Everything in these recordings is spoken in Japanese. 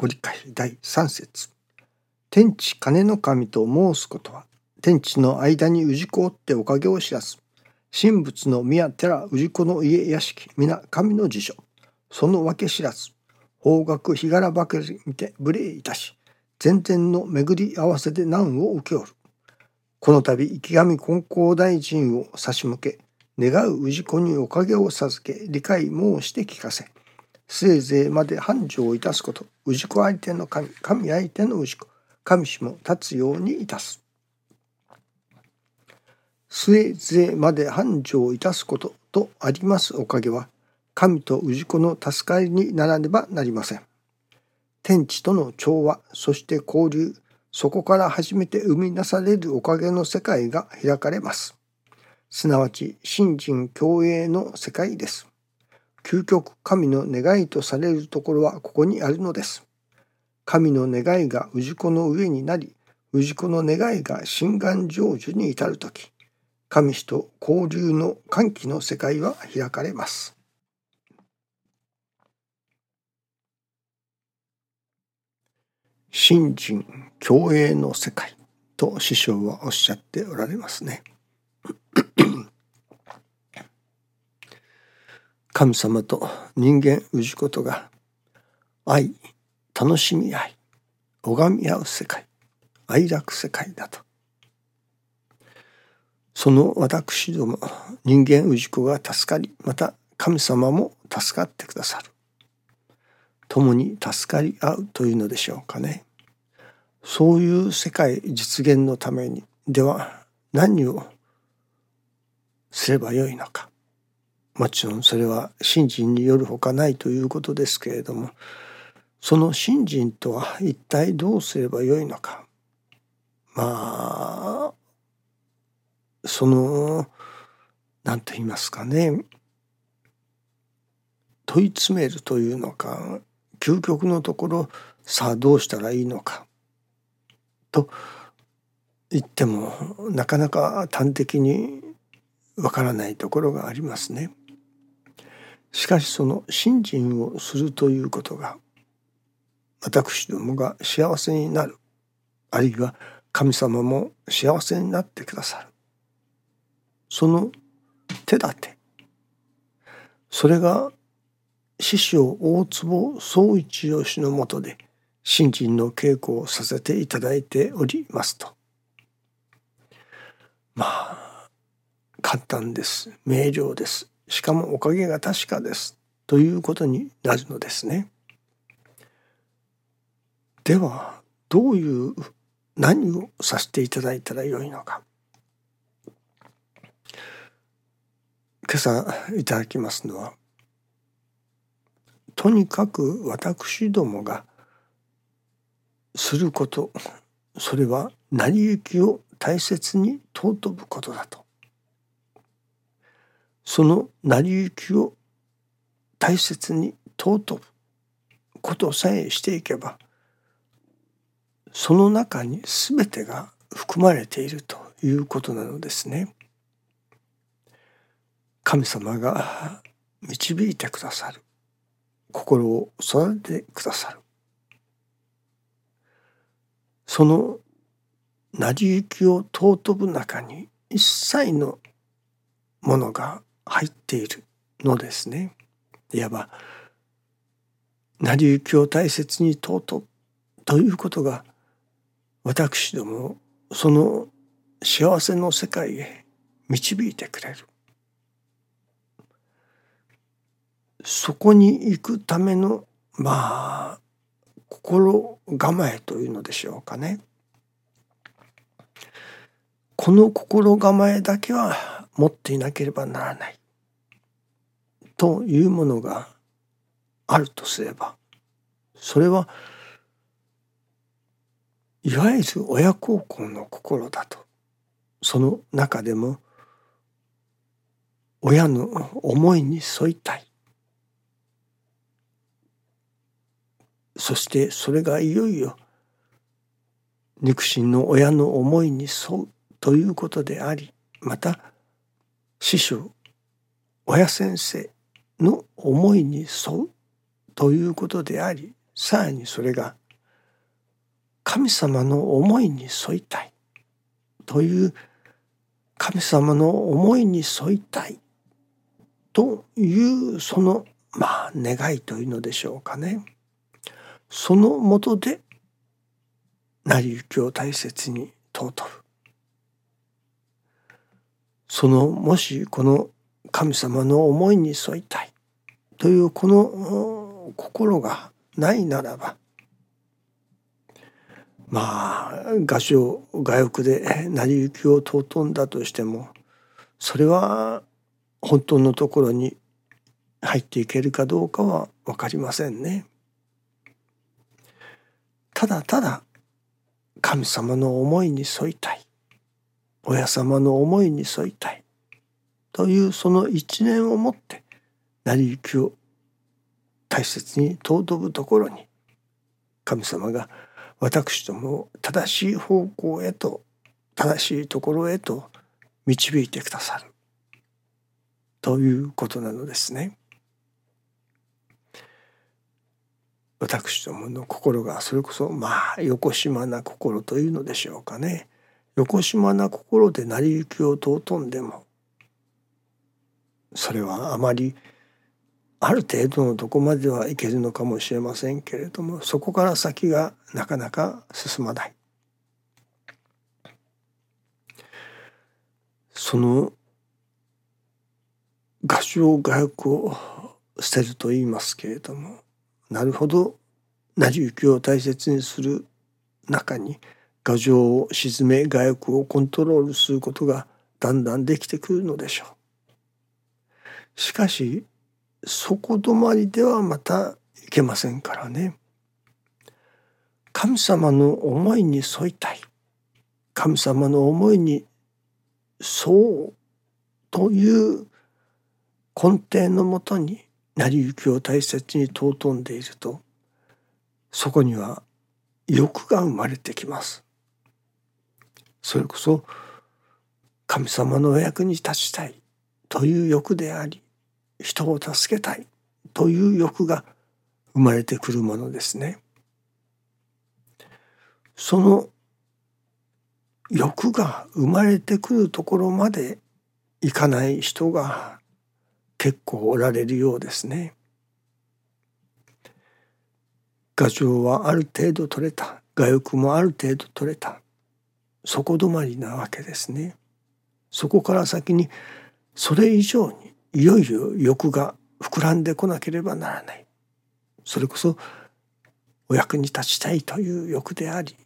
ご理解第3節。天地金の神と申すことは天地の間に氏子おっておかげを知らず神仏の宮寺氏子の家屋敷皆神の辞書そのわけ知らず方角日柄ばかり見て無礼いたし前天の巡り合わせで難を受けおるこの度池上金光大臣を差し向け願う氏子におかげを授け理解申して聞かせせいぜいまで繁盛いたすこと氏子相手の神神相手の氏子神氏も立つようにいたす末勢まで繁盛いたすこととありますおかげは神と氏子の助かりにならねばなりません。天地との調和そして交流そこから初めて生み出されるおかげの世界が開かれます。すなわち信心共栄の世界です。究極神の願いとされるところはここにあるのです。神の願いが氏子の上になり氏子の願いが心願成就に至る時神氏と交流の歓喜の世界は開かれます。信心共栄の世界と師匠はおっしゃっておられますね。神様と人間氏ことが愛楽しみ合い拝み合う世界愛楽世界だと。その私ども人間氏子が助かりまた神様も助かってくださる。共に助かり合うというのでしょうかね。そういう世界実現のためにでは何をすればよいのか。もちろんそれは信心によるほかないということですけれどもその信心とは一体どうすればよいのか。まあその何と言いますかね。問い詰めるというのか究極のところさあどうしたらいいのか。と言ってもなかなか端的にわからないところがありますね。しかしその信心をするということが私どもが幸せになるあるいは神様も幸せになってくださる。その手立て。それが師匠大坪宗一義氏のもとで新人の稽古をさせていただいておりますと。まあ簡単です。明瞭です。しかもおかげが確かですということになるのですね。ではどういう何をさせていただいたらよいのか。今朝いただきますのはとにかく私どもがすることそれは成り行きを大切に尊ぶことだとその成り行きを大切に尊ぶことさえしていけばその中に全てが含まれているということなのですね。神様が導いてくださる心を育ててくださるその成り行きを尊ぶ中に一切のものが入っているのですね。いわば成り行きを大切に尊ということが私どもその幸せの世界へ導いてくれるそこに行くためのまあ心構えというのでしょうかね。この心構えだけは持っていなければならない。というものがあるとすればそれはいわゆる親孝行の心だと。その中でも親の思いに沿いたい。そしてそれがいよいよ肉親の親の思いに沿う。ということでありまた師匠親先生の思いに沿うということでありさらにそれが神様の思いに沿いたいという神様の思いに沿いたいというそのまあ願いというのでしょうかね。そのもとで成り行きを大切に尊ぶ。そのもしこの神様の思いに沿いたい。というこの心がないならば。まあ画商画欲で成り行きを尊んだとしてもそれは本当のところに入っていけるかどうかは分かりませんね。ただただ神様の思いに沿いたい。親様の思いに沿いたい。というその一念をもって成り行きを大切に尊ぶところに神様が私どもを正しい方向へと正しいところへと導いてくださる。ということなのですね。私どもの心がそれこそまあ横島な心というのでしょうかね。横島な心で成り行きを尊んでもそれはあまりある程度のとこまではいけるのかもしれませんけれどもそこから先がなかなか進まない。その画商画欲を捨てると言いますけれどもなるほど成り行きを大切にする中に画像を沈め画欲をコントロールすることがだんだんできてくるのでしょう。しかしそこ止まりではまたいけませんからね。神様の思いに沿いたい。神様の思いに沿うという根底のもとに成り行きを大切に尊んでいるとそこには欲が生まれてきます。それこそ神様のお役に立ちたいという欲であり人を助けたいという欲が生まれてくるものですね。その欲が生まれてくるところまでいかない人が結構おられるようですね。画像はある程度取れた画欲もある程度取れたそこ止まりなわけですね。そこから先にそれ以上にいよいよ欲が膨らんでこなければならない。それこそお役に立ちたいという欲であり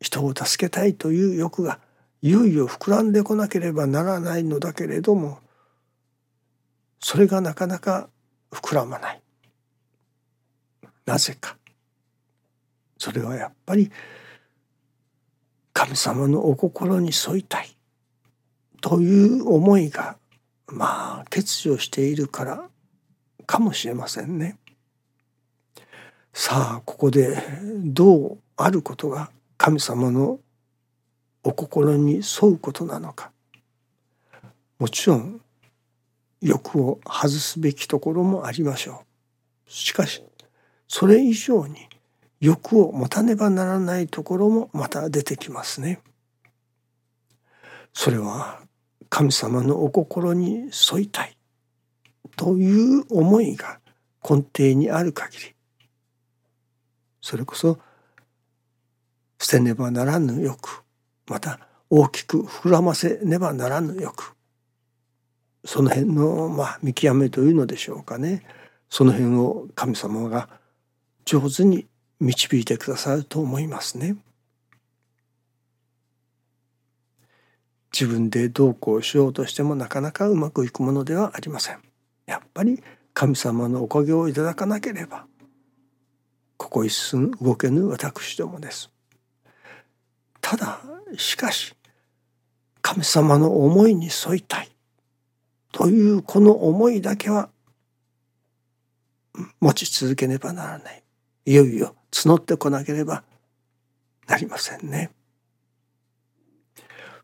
人を助けたいという欲がいよいよ膨らんでこなければならないのだけれどもそれがなかなか膨らまない。なぜか。それはやっぱり神様のお心に沿いたいという思いがまあ欠如しているからかもしれませんね。さあここでどうあることが神様のお心に沿うことなのかもちろん欲を外すべきところもありましょう。しかしそれ以上に欲を持たねばならないところもまた出てきますね。それは神様のお心に沿いたいという思いが根底にある限り。それこそ捨てねばならぬ欲また大きく膨らませねばならぬ欲。その辺のまあ見極めというのでしょうかね。その辺を神様が上手に導いてくださると思いますね。自分でどうこうしようとしてもなかなかうまくいくものではありません。やっぱり神様のおかげをいただかなければここ一寸動けぬ私どもです。ただしかし神様の思いに沿いたいというこの思いだけは持ち続けねばならない。いよいよ募ってこなければなりませんね。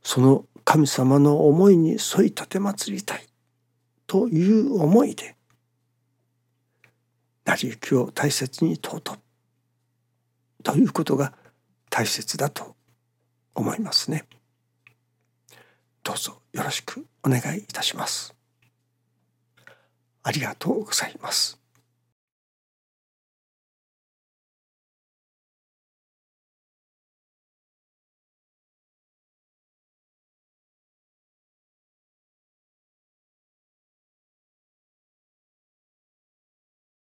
その神様の思いに沿い立てまつりたいという思いで成り行きを大切に尊うということが大切だと思いますね。どうぞよろしくお願いいたします。ありがとうございます。